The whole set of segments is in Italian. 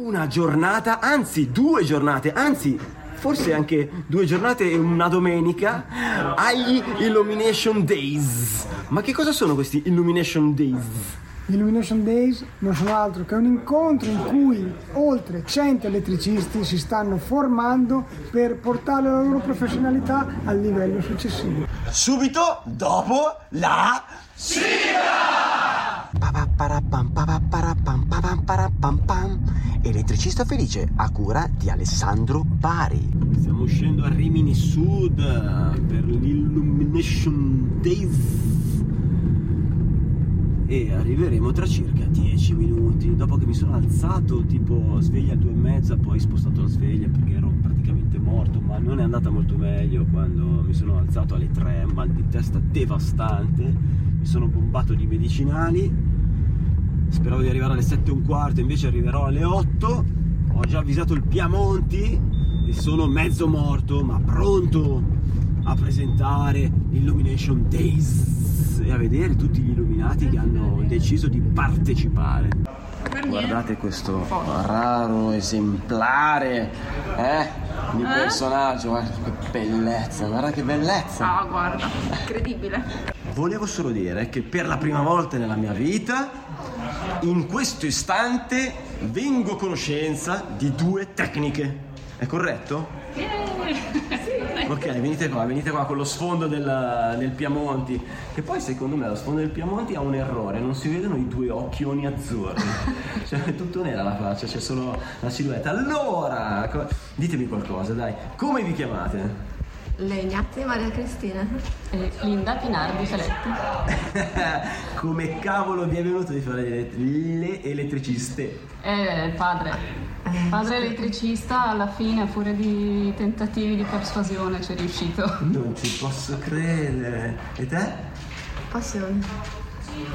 Una giornata, anzi due giornate, anzi forse anche due giornate e una domenica agli Illumination Days. Ma che cosa sono questi Illumination Days? Gli Illumination Days non sono altro che un incontro in cui oltre 100 elettricisti si stanno formando per portare la loro professionalità al livello successivo. Subito dopo la sigla! Elettricista felice a cura di Alessandro Bari. Stiamo uscendo a Rimini Sud per l'Illumination Days e arriveremo tra circa 10 minuti. Dopo che mi sono alzato, tipo sveglia alle due e mezza, poi spostato la sveglia perché ero praticamente morto, ma non è andata molto meglio quando mi sono alzato alle 3, mal di testa devastante, mi sono bombato di medicinali speravo di arrivare alle 7 e un quarto, invece arriverò alle 8. Ho già avvisato il Piamonti e sono mezzo morto, ma pronto a presentare l'Illumination Days e a vedere tutti gli illuminati che hanno deciso di partecipare. Guardate questo raro esemplare eh, di personaggio, guarda che bellezza, guarda che bellezza. Ah, guarda, incredibile. Volevo solo dire che per la prima volta nella mia vita, in questo istante, vengo a conoscenza di due tecniche. È corretto? Ok, venite qua, venite qua con lo sfondo del, del Piamonti. Che poi secondo me lo sfondo del Piamonti ha un errore, non si vedono i due occhioni azzurri. cioè è tutto nera la faccia, c'è solo la silhouette. Allora, co- ditemi qualcosa, dai. Come vi chiamate? Legnazzi Maria Cristina. Eh, Linda Pinardi Saletti. Come cavolo vi è venuto di fare le, le elettriciste? Eh, il padre. Padre elettricista, alla fine, a furia di tentativi di persuasione, ci è riuscito. Non ci posso credere. E te? Passione.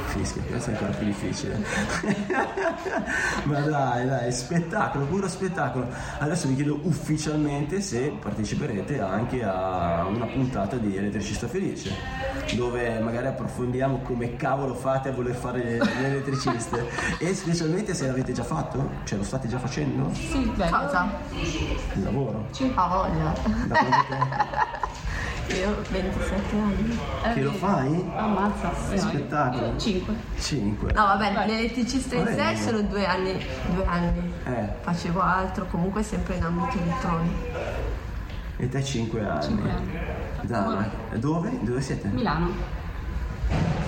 Fischia, questo è ancora più difficile. Ma dai, dai, spettacolo, puro spettacolo. Adesso vi chiedo ufficialmente se parteciperete anche a una puntata di Elettricista Felice, dove magari approfondiamo come cavolo fate a voler fare le elettriciste. E specialmente se l'avete già fatto, cioè lo state già facendo? Sì, beh. Cosa? Il lavoro? Ha voglia. Da Io 27 anni. Che lo fai? Ammazza. È spettacolo. 5. 5. No, vabbè, l'elettricista in sé sono due anni. Due anni. Eh, Facevo altro, comunque sempre in ambito elettronico. e te 5 anni. 5 anni. Dai, dove? Dove siete? Milano.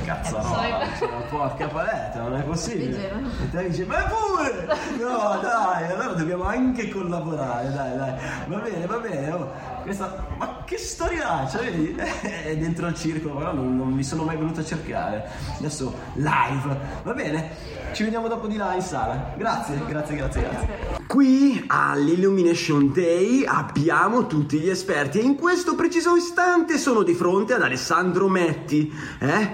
Cazzarola, cioè, porca paletta, non è possibile. E te dice, ma pure! No, dai, allora dobbiamo anche collaborare, dai, dai. Va bene, va bene. oh. Questa, ma che storiaccia, vedi? È dentro al circolo, però non, non mi sono mai venuto a cercare. Adesso live, va bene? Ci vediamo dopo di là in sala. Grazie, grazie, grazie, grazie. Qui all'Illumination Day abbiamo tutti gli esperti e in questo preciso istante sono di fronte ad Alessandro Metti. Eh?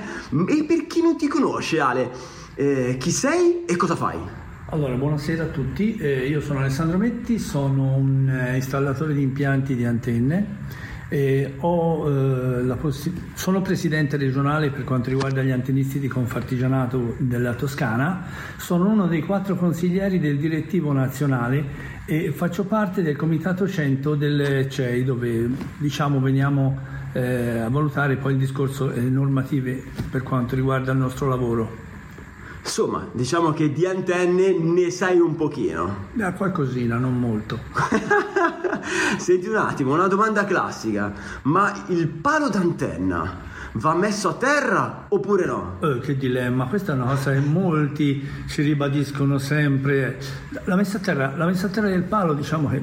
E per chi non ti conosce, Ale, eh, chi sei e cosa fai? Allora, buonasera a tutti, Eh, io sono Alessandro Metti, sono un eh, installatore di impianti di antenne. ho, eh, la possi- sono presidente regionale per quanto riguarda gli antennisti di Confartigianato della Toscana, sono uno dei quattro consiglieri del direttivo nazionale e faccio parte del comitato 100 del CEI dove diciamo veniamo eh, a valutare poi il discorso eh, normative per quanto riguarda il nostro lavoro. Insomma, diciamo che di antenne ne sai un pochino. Eh, qualcosina, non molto. Senti un attimo, una domanda classica. Ma il palo d'antenna va messo a terra oppure no? Eh, che dilemma, questa è una cosa che molti ci ribadiscono sempre. La messa a terra, la messa a terra del palo, diciamo che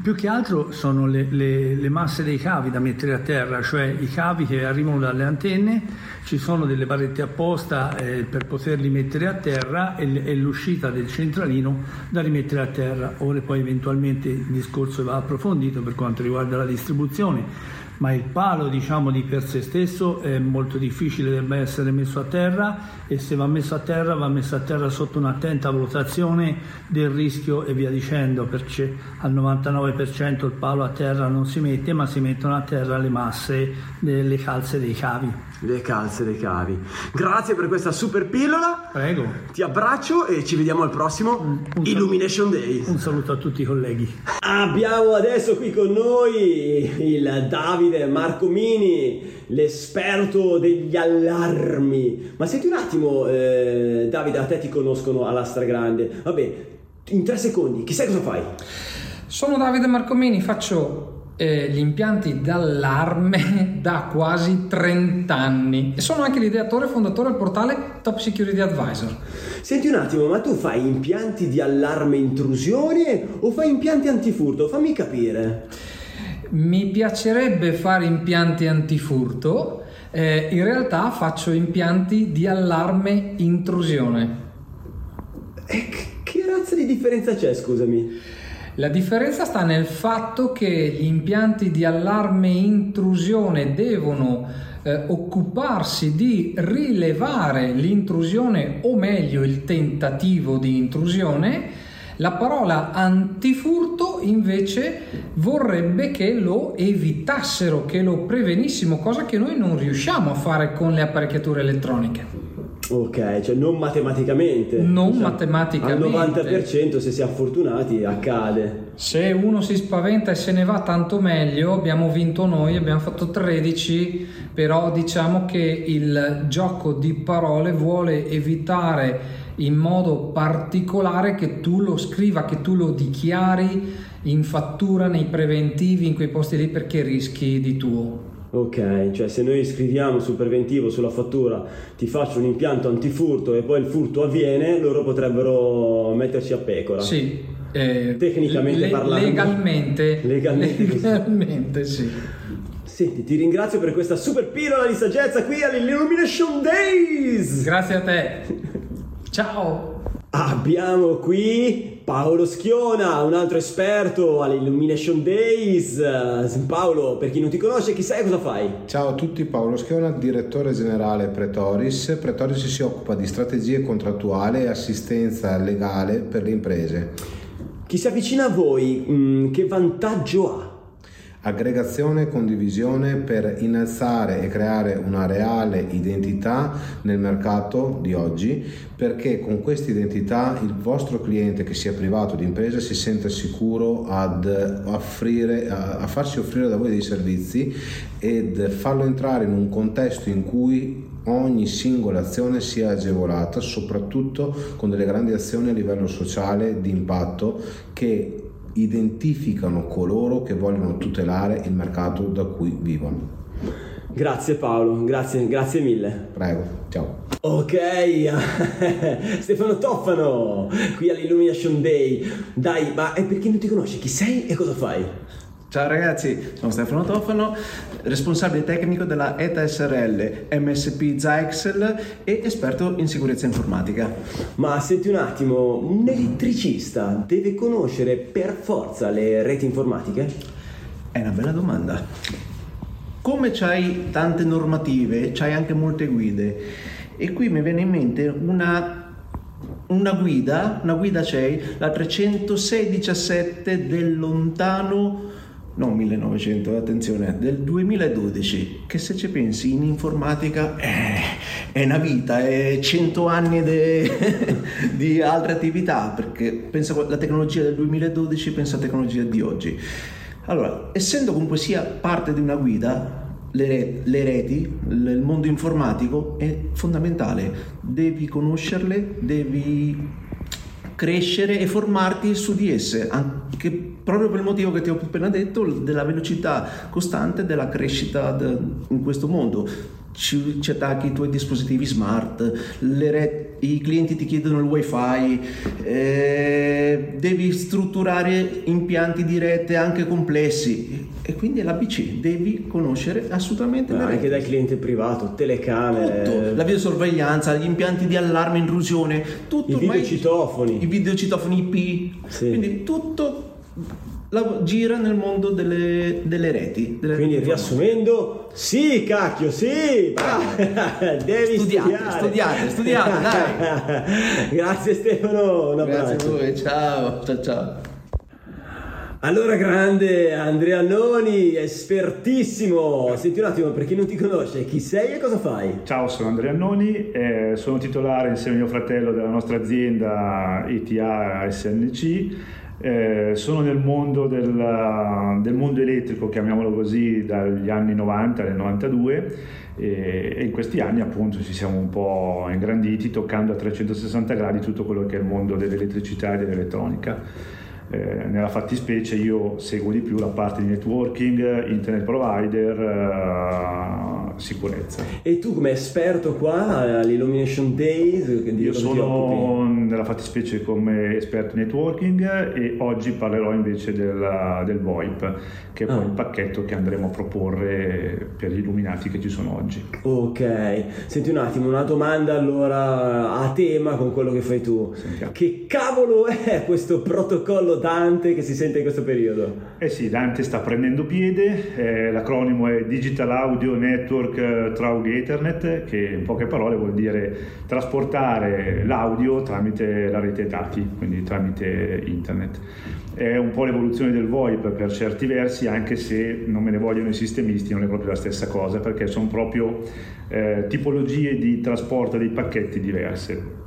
più che altro sono le, le- le masse dei cavi da mettere a terra, cioè i cavi che arrivano dalle antenne, ci sono delle barrette apposta eh, per poterli mettere a terra e, e l'uscita del centralino da rimettere a terra. Ora poi eventualmente il discorso va approfondito per quanto riguarda la distribuzione ma il palo diciamo di per sé stesso è molto difficile, debba essere messo a terra e se va messo a terra va messo a terra sotto un'attenta valutazione del rischio e via dicendo, perché al 99% il palo a terra non si mette ma si mettono a terra le masse delle calze dei cavi. Le calze dei cavi. Grazie per questa super pillola. Prego. Ti abbraccio e ci vediamo al prossimo Un saluto. Illumination Day. Un saluto a tutti i colleghi. Abbiamo adesso qui con noi il Davide Marcomini, l'esperto degli allarmi. Ma senti un attimo, eh, Davide, a te ti conoscono alla stragrande. Vabbè, in tre secondi, chissà cosa fai? Sono Davide Marcomini, faccio eh, gli impianti d'allarme da quasi 30 anni e sono anche l'ideatore e fondatore del portale Top Security Advisor. Senti un attimo, ma tu fai impianti di allarme intrusione o fai impianti antifurto? Fammi capire. Mi piacerebbe fare impianti antifurto, eh, in realtà faccio impianti di allarme intrusione. E che- che razza di differenza c'è, scusami? La differenza sta nel fatto che gli impianti di allarme intrusione devono eh, occuparsi di rilevare l'intrusione o meglio il tentativo di intrusione. La parola antifurto invece vorrebbe che lo evitassero, che lo prevenissimo, cosa che noi non riusciamo a fare con le apparecchiature elettroniche. Ok, cioè non matematicamente. Non matematicamente. Al 90% se si è fortunati accade. Se uno si spaventa e se ne va tanto meglio, abbiamo vinto noi, abbiamo fatto 13, però diciamo che il gioco di parole vuole evitare in modo particolare che tu lo scriva, che tu lo dichiari in fattura, nei preventivi, in quei posti lì perché rischi di tuo. Ok, cioè se noi scriviamo sul preventivo, sulla fattura, ti faccio un impianto antifurto e poi il furto avviene, loro potrebbero metterci a pecora. Sì. eh, Tecnicamente parlando. Legalmente. Legalmente. Legalmente, sì. Senti, ti ringrazio per questa super pillola di saggezza qui all'Illumination Days! Grazie a te. Ciao. Abbiamo qui Paolo Schiona, un altro esperto all'Illumination Days. Eh, Paolo, per chi non ti conosce, chi sei e cosa fai? Ciao a tutti, Paolo Schiona, direttore generale Pretoris. Pretoris si occupa di strategie contrattuali e assistenza legale per le imprese. Chi si avvicina a voi, mm, che vantaggio ha? Aggregazione e condivisione per innalzare e creare una reale identità nel mercato di oggi perché con questa identità il vostro cliente che sia privato o di impresa si sente sicuro ad offrire, a farsi offrire da voi dei servizi ed farlo entrare in un contesto in cui ogni singola azione sia agevolata, soprattutto con delle grandi azioni a livello sociale di impatto che identificano coloro che vogliono tutelare il mercato da cui vivono. Grazie Paolo, grazie, grazie mille. Prego, ciao. Ok, Stefano Toffano, qui all'Illumination Day. Dai, ma è per chi non ti conosce, chi sei e cosa fai? Ciao ragazzi, sono Stefano Tofano, responsabile tecnico della ETA SRL MSP Zyxel e esperto in sicurezza informatica. Ma senti un attimo, un elettricista deve conoscere per forza le reti informatiche? È una bella domanda. Come c'hai tante normative, c'hai anche molte guide e qui mi viene in mente una, una guida, una guida c'è, la 30617 del lontano non 1900, attenzione, del 2012, che se ci pensi in informatica è, è una vita, è 100 anni de- di altre attività, perché pensa alla tecnologia del 2012, pensa alla tecnologia di oggi. Allora, essendo comunque sia parte di una guida, le, re- le reti, il mondo informatico è fondamentale, devi conoscerle, devi crescere e formarti su di esse, anche proprio per il motivo che ti ho appena detto, della velocità costante della crescita in questo mondo. Ci, ci attacchi i tuoi dispositivi smart, le re- i clienti ti chiedono il wifi, eh, devi strutturare impianti di rete anche complessi e quindi è l'ABC, devi conoscere assolutamente Ma anche dal cliente privato, telecamere, Tutto, la videosorveglianza, gli impianti di allarme, intrusione, tutto i videocitofoni. i videocitofoni IP, Sì. quindi tutto la- gira nel mondo delle, delle reti. delle Quindi reti riassumendo, sì, cacchio, sì! Devi Studiate, studiare. studiate, studiate, dai! Grazie Stefano, un Grazie a abbraccio. voi, ciao, ciao, ciao. Allora grande Andrea Noni, espertissimo. Senti un attimo, per chi non ti conosce, chi sei e cosa fai? Ciao, sono Andrea Annoni, eh, sono titolare insieme a mio fratello della nostra azienda ETA SNC. Eh, sono nel mondo del, del mondo elettrico, chiamiamolo così, dagli anni 90 al 92 e, e in questi anni appunto ci siamo un po' ingranditi toccando a 360 gradi tutto quello che è il mondo dell'elettricità e dell'elettronica. Eh, nella fattispecie io seguo di più la parte di networking, internet provider, eh, sicurezza. E tu come esperto qua all'Illumination Days, Io sono nella fattispecie come esperto in networking e oggi parlerò invece del, del VoIP, che è poi Ah. il pacchetto che andremo a proporre per gli illuminati che ci sono oggi. Ok, senti un attimo, una domanda allora a tema con quello che fai tu. Sentiamo. Che cavolo è questo protocollo Dante che si sente in questo periodo? Eh sì, Dante sta prendendo piede, eh, l'acronimo è Digital Audio Network eh, Through Ethernet, che in poche parole vuol dire trasportare l'audio tramite la rete dati, quindi tramite internet. È un po' l'evoluzione del VoIP per certi versi, anche se non me ne vogliono i sistemisti, non è proprio la stessa cosa, perché sono proprio eh, tipologie di trasporto dei pacchetti diverse.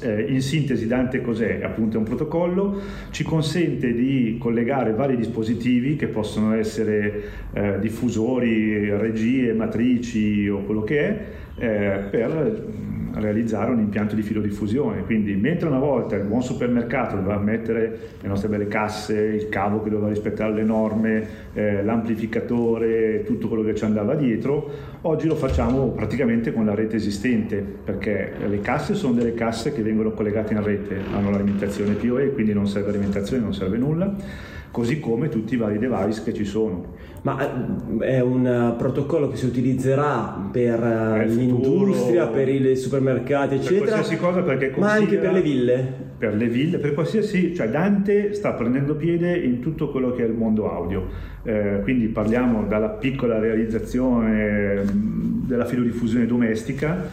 Eh, in sintesi Dante cos'è? Appunto è un protocollo, ci consente di collegare vari dispositivi che possono essere eh, diffusori, regie, matrici o quello che è, eh, per mm, realizzare un impianto di filodiffusione. Quindi mentre una volta il buon supermercato doveva mettere le nostre belle casse, il cavo che doveva rispettare le norme, eh, l'amplificatore, tutto quello che ci andava dietro, oggi lo facciamo praticamente con la rete esistente, perché le casse sono delle casse che vengono collegate in rete, hanno l'alimentazione PoE, quindi non serve alimentazione, non serve nulla, così come tutti i vari device che ci sono. Ma eh, è un eh, protocollo che si utilizzerà per eh, il l'industria, futuro, per i supermercati, per eccetera. qualsiasi cosa perché ma anche per le ville. per le ville, per qualsiasi, cioè Dante sta prendendo piede in tutto quello che è il mondo audio, Eh, quindi parliamo dalla piccola realizzazione mh, della filodiffusione domestica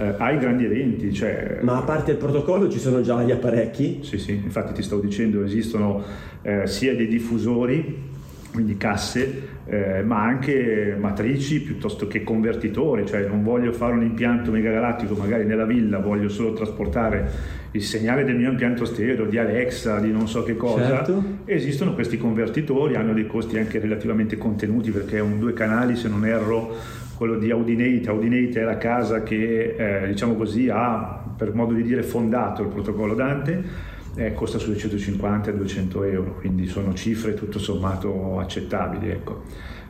eh, ai grandi eventi, cioè Ma a parte il protocollo ci sono già gli apparecchi? sì, sì, infatti ti stavo dicendo, esistono eh, sia dei diffusori, quindi casse, eh, ma anche matrici piuttosto che convertitori, cioè non voglio fare un impianto megagalattico magari nella villa, voglio solo trasportare il segnale del mio impianto stereo, di Alexa, di non so che cosa. Certo. Esistono questi convertitori, hanno dei costi anche relativamente contenuti perché è un due canali, se non erro, quello di Audinate. Audinate è la casa che, eh, diciamo così, ha, per modo di dire, fondato il protocollo Dante. eh, costa sui 150-200 euro, quindi sono cifre tutto sommato accettabili. Ecco.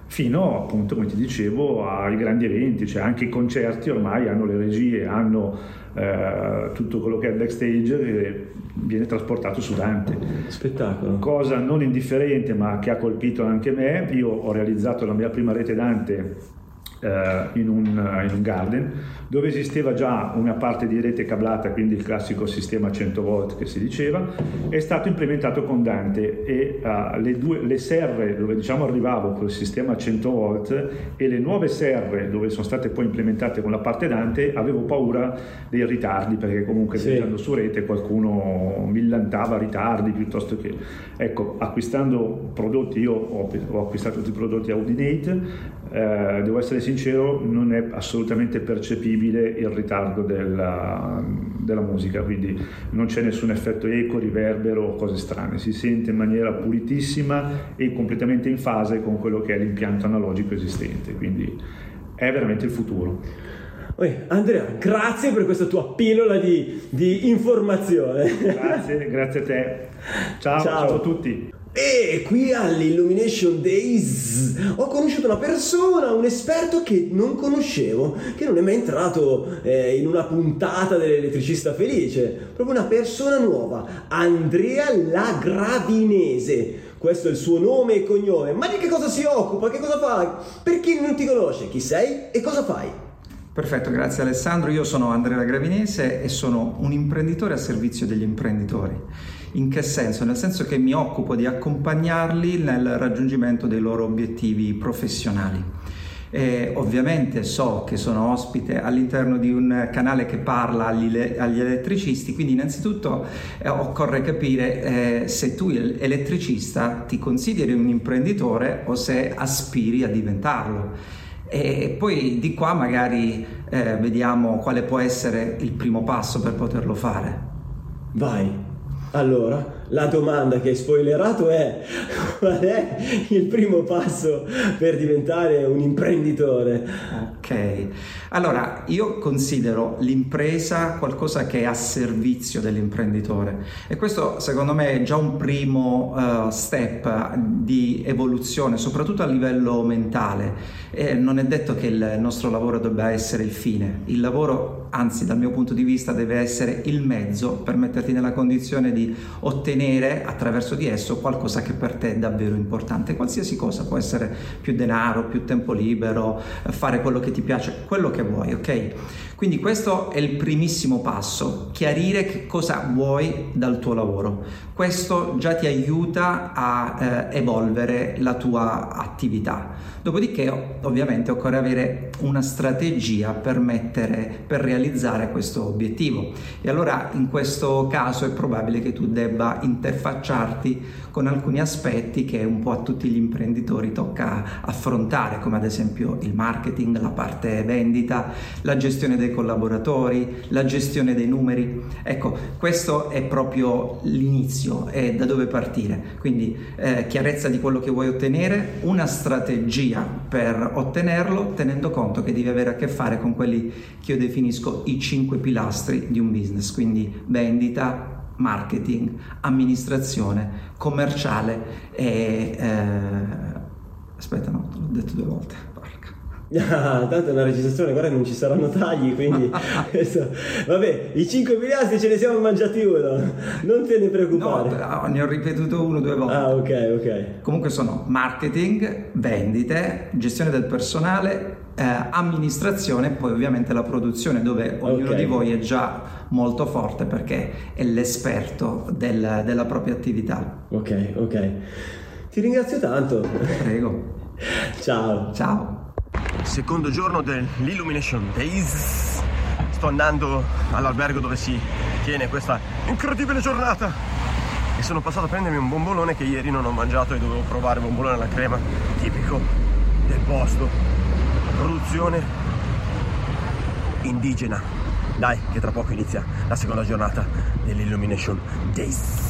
Fino appunto, come ti dicevo, ai grandi eventi, cioè anche i concerti ormai hanno le regie, hanno eh, tutto quello che è il backstage che viene trasportato su Dante. Spettacolo. Cosa non indifferente ma che ha colpito anche me, io ho realizzato la mia prima rete Dante in, un, in un garden dove esisteva già una parte di rete cablata, quindi il classico sistema 100 volt che si diceva, è stato implementato con Dante e eh, le, due, le serre dove diciamo arrivavo col sistema 100 volt e le nuove serre dove sono state poi implementate con la parte Dante avevo paura dei ritardi perché comunque Sì. viaggiando su rete qualcuno millantava ritardi piuttosto che ecco acquistando prodotti io ho, ho acquistato tutti i prodotti Audinate eh, devo essere sincero non è assolutamente percepibile il ritardo della, della musica quindi non c'è nessun effetto eco riverbero o cose strane si sente in maniera pulitissima e completamente in fase con quello che è l'impianto analogico esistente quindi è veramente il futuro Andrea, grazie per questa tua pillola di, di informazione. grazie grazie a te ciao, Ciao. ciao a tutti E qui all'Illumination Days ho conosciuto una persona, un esperto che non conoscevo, che non è mai entrato eh, in una puntata dell'elettricista felice, proprio una persona nuova, Andrea Lagravinese. Questo è il suo nome e cognome. Ma di che cosa si occupa? Che cosa fa? Per chi non ti conosce, chi sei e cosa fai? Perfetto, grazie Alessandro. Io sono Andrea Gravinese e sono un imprenditore a servizio degli imprenditori. In che senso? Nel senso che mi occupo di accompagnarli nel raggiungimento dei loro obiettivi professionali. E ovviamente so che sono ospite all'interno di un canale che parla agli, agli elettricisti, quindi innanzitutto eh, occorre capire eh, se tu elettricista ti consideri un imprenditore o se aspiri a diventarlo. E poi di qua magari eh, vediamo quale può essere il primo passo per poterlo fare. Vai. Allora, la domanda che hai spoilerato è qual è il primo passo per diventare un imprenditore? Ok, allora io considero l'impresa qualcosa che è a servizio dell'imprenditore e questo secondo me è già un primo uh, step di evoluzione, soprattutto a livello mentale. E non è detto che il nostro lavoro debba essere il fine, il lavoro anzi dal mio punto di vista deve essere il mezzo per metterti nella condizione di ottenere attraverso di esso qualcosa che per te è davvero importante, qualsiasi cosa, può essere più denaro, più tempo libero, fare quello che ti piace, quello che vuoi, ok? Quindi questo è il primissimo passo, chiarire che cosa vuoi dal tuo lavoro. Questo già ti aiuta a eh, evolvere la tua attività. Dopodiché ovviamente occorre avere una strategia per, mettere, per realizzare questo obiettivo e allora in questo caso è probabile che tu debba interfacciarti con alcuni aspetti che un po' a tutti gli imprenditori tocca affrontare come ad esempio il marketing, la parte vendita, la gestione dei collaboratori, la gestione dei numeri. Ecco, questo è proprio l'inizio, è da dove partire. Quindi eh, chiarezza di quello che vuoi ottenere, una strategia per ottenerlo, tenendo conto che devi avere a che fare con quelli che io definisco i cinque pilastri di un business, quindi vendita, marketing, amministrazione, commerciale e... Eh, aspetta no, l'ho detto due volte. Ah, tanto è una registrazione, guarda non ci saranno tagli, quindi vabbè, i 5 miliardi ce ne siamo mangiati uno, non te ne preoccupare. No, ne ho ripetuto uno due volte. Ah, ok, ok. Comunque sono marketing, vendite, gestione del personale, eh, amministrazione e poi ovviamente la produzione dove ognuno okay. di voi è già molto forte perché è l'esperto del, della propria attività. Ok, ok. Ti ringrazio tanto. Prego. Ciao. Ciao secondo giorno dell'Illumination Days. Sto andando all'albergo dove si tiene questa incredibile giornata. E sono passato a prendermi un bombolone che ieri non ho mangiato e dovevo provare bombolone alla crema, tipico del posto. Produzione indigena. Dai, che tra poco inizia la seconda giornata dell'Illumination Days.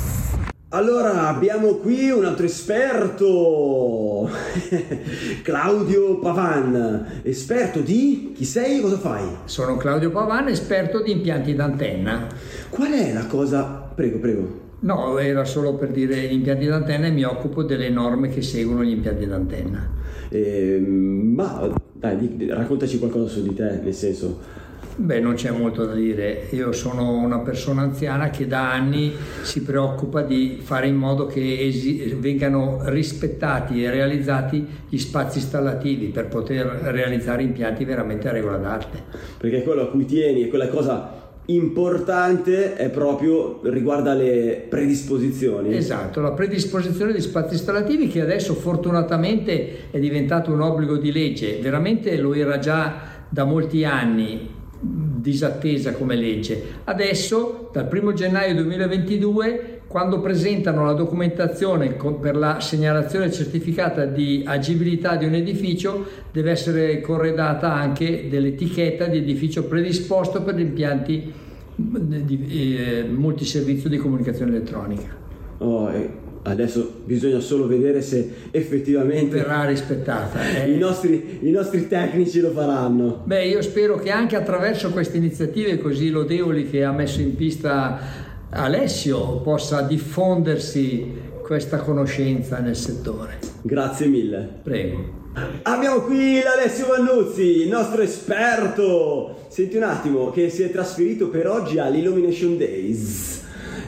Allora abbiamo qui un altro esperto, Claudio Pavan, esperto di chi sei, cosa fai? Sono Claudio Pavan, esperto di impianti d'antenna. Qual è la cosa? Prego, prego. No, era solo per dire gli impianti d'antenna e mi occupo delle norme che seguono gli impianti d'antenna. Eh, ma dai, raccontaci qualcosa su di te, nel senso Beh, non c'è molto da dire. Io sono una persona anziana che da anni si preoccupa di fare in modo che esi- vengano rispettati e realizzati gli spazi installativi per poter realizzare impianti veramente a regola d'arte. Perché quello a cui tieni è quella cosa importante è proprio riguarda le predisposizioni. Esatto, la predisposizione di spazi installativi che adesso fortunatamente è diventato un obbligo di legge, veramente lo era già da molti anni disattesa come legge. Adesso, dal 1 gennaio 2022, quando presentano la documentazione per la segnalazione certificata di agibilità di un edificio, deve essere corredata anche dell'etichetta di edificio predisposto per gli impianti di eh, multiservizio di comunicazione elettronica. Oh, Adesso bisogna solo vedere se effettivamente verrà rispettata. Eh. I, nostri, I, nostri, tecnici lo faranno. Beh, io spero che anche attraverso queste iniziative così lodevoli che ha messo in pista Alessio possa diffondersi questa conoscenza nel settore. Grazie mille. Prego. Abbiamo qui l'Alessio Vannuzzi, il nostro esperto. Senti un attimo, che si è trasferito per oggi all'Illumination Days.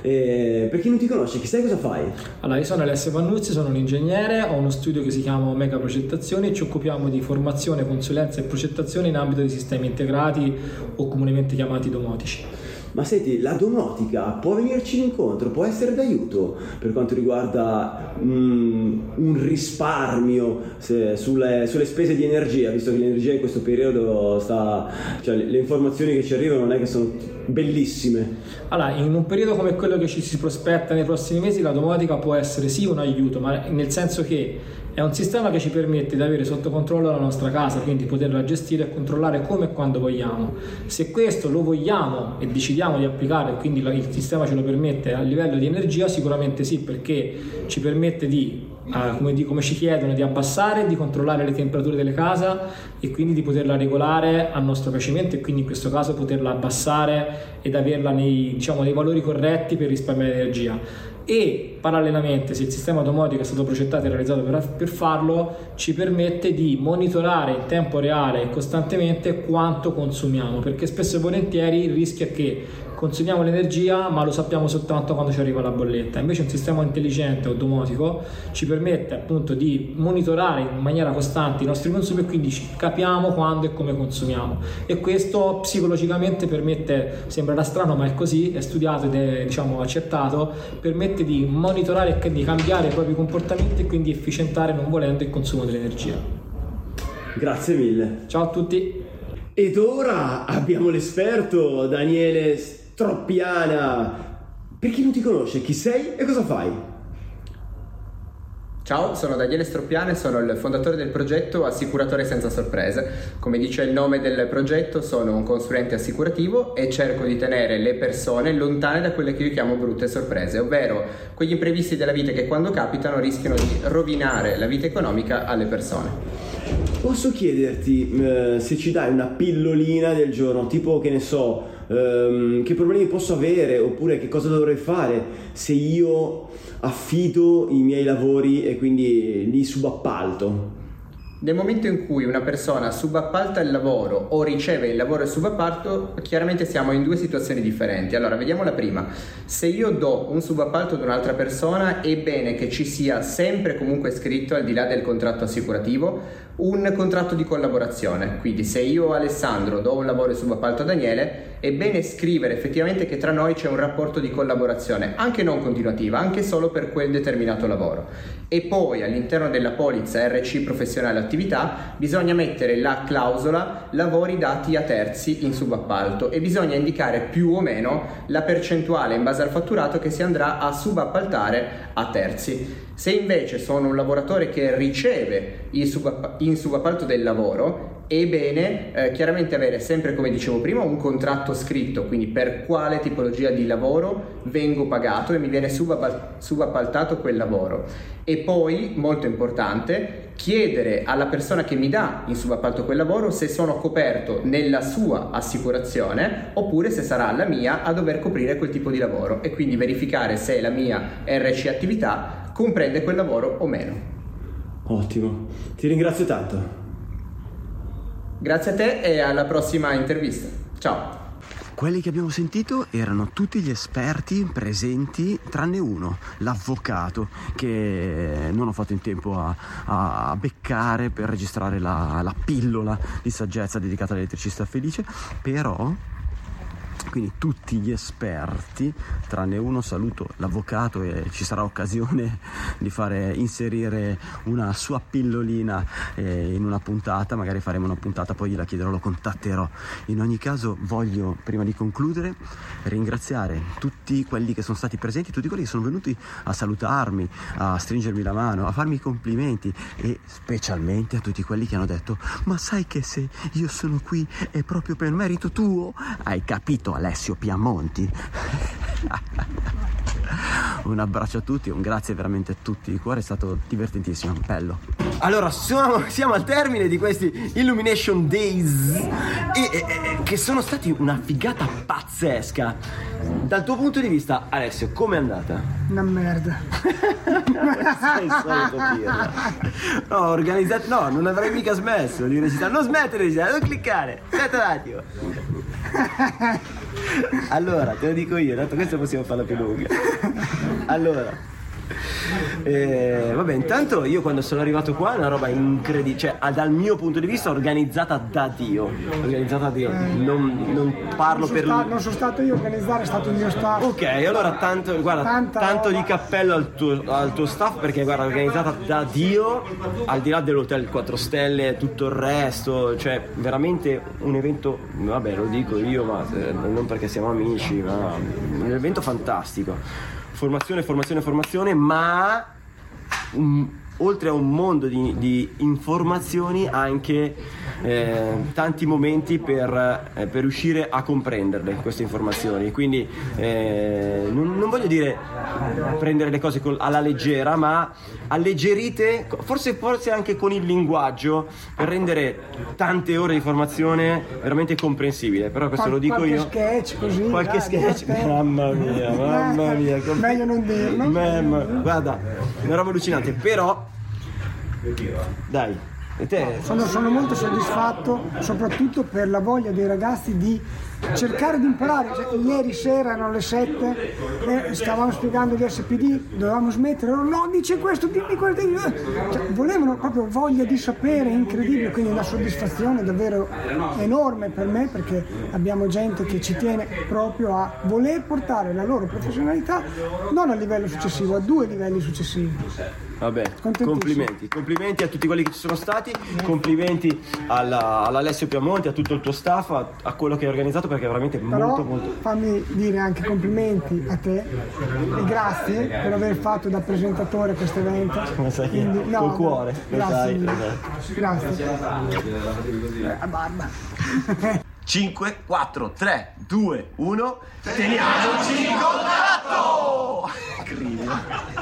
Eh, per chi non ti conosce, chi sai cosa fai? Allora, io sono Alessio Vannuzzi, sono un ingegnere, ho uno studio che si chiama Omega Progettazioni e ci occupiamo di formazione, consulenza e progettazione in ambito di sistemi integrati o comunemente chiamati domotici. Ma senti, la domotica può venirci incontro, può essere d'aiuto per quanto riguarda mm, un risparmio se- sulle, sulle spese di energia, visto che l'energia in questo periodo sta, cioè le, le informazioni che ci arrivano non è che sono bellissime. Allora, in un periodo come quello che ci si prospetta nei prossimi mesi, la domotica può essere sì un aiuto, ma nel senso che è un sistema che ci permette di avere sotto controllo la nostra casa, quindi poterla gestire e controllare come e quando vogliamo. Se questo lo vogliamo e decidiamo di applicare, quindi il sistema ce lo permette a livello di energia, sicuramente sì, perché ci permette di, eh, come, di- come ci chiedono, di abbassare, di controllare le temperature delle case e quindi di poterla regolare a nostro piacimento e quindi in questo caso poterla abbassare ed averla nei, diciamo, nei valori corretti per risparmiare energia e parallelamente se il sistema domotico è stato progettato e realizzato per, per farlo ci permette di monitorare in tempo reale e costantemente quanto consumiamo perché spesso e volentieri il rischio è che consumiamo l'energia ma lo sappiamo soltanto quando ci arriva la bolletta. Invece un sistema intelligente o domotico ci permette appunto di monitorare in maniera costante i nostri consumi e quindi capiamo quando e come consumiamo. E questo psicologicamente permette sembrerà strano ma è così è studiato ed è diciamo accertato permette di monitorare e di cambiare i propri comportamenti e quindi efficientare non volendo il consumo dell'energia. Grazie mille. ciao a tutti. Ed ora abbiamo l'esperto Daniele Stroppiana. Per chi non ti conosce, chi sei e cosa fai? Ciao, sono Daniele Stroppiano e sono il fondatore del progetto Assicuratore senza sorprese. Come dice il nome del progetto, sono un consulente assicurativo e cerco di tenere le persone lontane da quelle che io chiamo brutte sorprese, ovvero quegli imprevisti della vita che quando capitano rischiano di rovinare la vita economica alle persone. Posso chiederti eh, se ci dai una pillolina del giorno, tipo che ne so, ehm, che problemi posso avere oppure che cosa dovrei fare se io affido i miei lavori e quindi li subappalto? Nel momento in cui una persona subappalta il lavoro o riceve il lavoro e subappalto, chiaramente siamo in due situazioni differenti. Allora, vediamo la prima. Se io do un subappalto ad un'altra persona, è bene che ci sia sempre comunque scritto, al di là del contratto assicurativo, un contratto di collaborazione. Quindi se io Alessandro do un lavoro e subappalto a Daniele, è bene scrivere effettivamente che tra noi c'è un rapporto di collaborazione, anche non continuativa, anche solo per quel determinato lavoro. E poi all'interno della polizza RC professionale attività bisogna mettere la clausola lavori dati a terzi in subappalto e bisogna indicare più o meno la percentuale in base al fatturato che si andrà a subappaltare a terzi. Se invece sono un lavoratore che riceve il subapp- in subappalto del lavoro, è bene eh, chiaramente avere sempre, come dicevo prima, un contratto scritto, quindi per quale tipologia di lavoro vengo pagato e mi viene subappal- subappaltato quel lavoro. E poi, molto importante, chiedere alla persona che mi dà in subappalto quel lavoro se sono coperto nella sua assicurazione oppure se sarà la mia a dover coprire quel tipo di lavoro e quindi verificare se la mia RC attività comprende quel lavoro o meno. Ottimo, ti ringrazio tanto. Grazie a te e alla prossima intervista. Ciao. Quelli che abbiamo sentito erano tutti gli esperti presenti, tranne uno, l'avvocato, che non ho fatto in tempo a, a beccare per registrare la, la pillola di saggezza dedicata all'elettricista felice, però quindi tutti gli esperti, tranne uno, saluto l'avvocato e ci sarà occasione di fare inserire una sua pillolina eh, in una puntata, magari faremo una puntata, poi gliela chiederò, lo contatterò. In ogni caso voglio, prima di concludere, ringraziare tutti quelli che sono stati presenti, tutti quelli che sono venuti a salutarmi, a stringermi la mano, a farmi i complimenti e specialmente a tutti quelli che hanno detto ma sai che se io sono qui è proprio per merito tuo? Hai capito Alessio Piamonti? un abbraccio a tutti, un grazie veramente a tutti di cuore, è stato divertentissimo, bello. Allora, siamo, siamo al termine di questi Illumination Days e, e- e- che sono stati una figata pazzesca. Dal tuo punto di vista, Alessio, com'è andata? Una merda. Sei solito pirla. No, organizzato. No, non avrei mica smesso di recitare. Non smettere di recitare, non cliccare. Aspetta un attimo. Allora, te lo dico io, dato questo possiamo farla più lunga. Allora, Eh, vabbè, intanto io quando sono arrivato qua è una roba incredibile, cioè dal mio punto di vista organizzata da Dio. Organizzata da Dio. Non, non parlo non per sta- non sono stato io a organizzare, è stato il mio staff. Ok, allora tanto, guarda, Tanta tanto roba. di cappello al tuo, al tuo staff perché guarda, organizzata da Dio, al di là dell'hotel 4 stelle, tutto il resto, cioè veramente un evento, vabbè lo dico io, ma eh, non perché siamo amici, ma un evento fantastico. Formazione, formazione, formazione, ma un- oltre a un mondo di, di informazioni anche eh, tanti momenti per, eh, per riuscire a comprenderle queste informazioni. Quindi eh, non, non voglio dire prendere le cose col- alla leggera ma alleggerite forse, forse anche con il linguaggio per rendere tante ore di formazione veramente comprensibile. Però questo Qual- lo dico qualche io. sketch così, qualche dai, sketch. divertente. mamma mia mamma mia com- Meglio non dirlo. Mem, guarda, una roba allucinante, però dai, Sono, sono molto soddisfatto soprattutto per la voglia dei ragazzi di cercare di imparare. Cioè, ieri sera erano le 7 e stavamo spiegando gli SPD, dovevamo smettere, no, dice questo, dimmi questo. dimmi questo." Cioè, volevano proprio voglia di sapere, incredibile, quindi una soddisfazione davvero enorme per me perché abbiamo gente che ci tiene proprio a voler portare la loro professionalità non a livello successivo, a due livelli successivi. Vabbè, complimenti, complimenti a tutti quelli che ci sono stati, complimenti alla- all'Alessio Piamonti, a tutto il tuo staff, a, a quello che hai organizzato perché è veramente Però molto molto... fammi dire anche complimenti a te e grazie per aver fatto da presentatore questo evento. Come sai che- Quindi, no, col cuore, lo Grazie. sai, mille. esatto. Grazie. Eh, a barba. 5, 4, 3, 2, 1, teniamoci in contatto! Incredibile.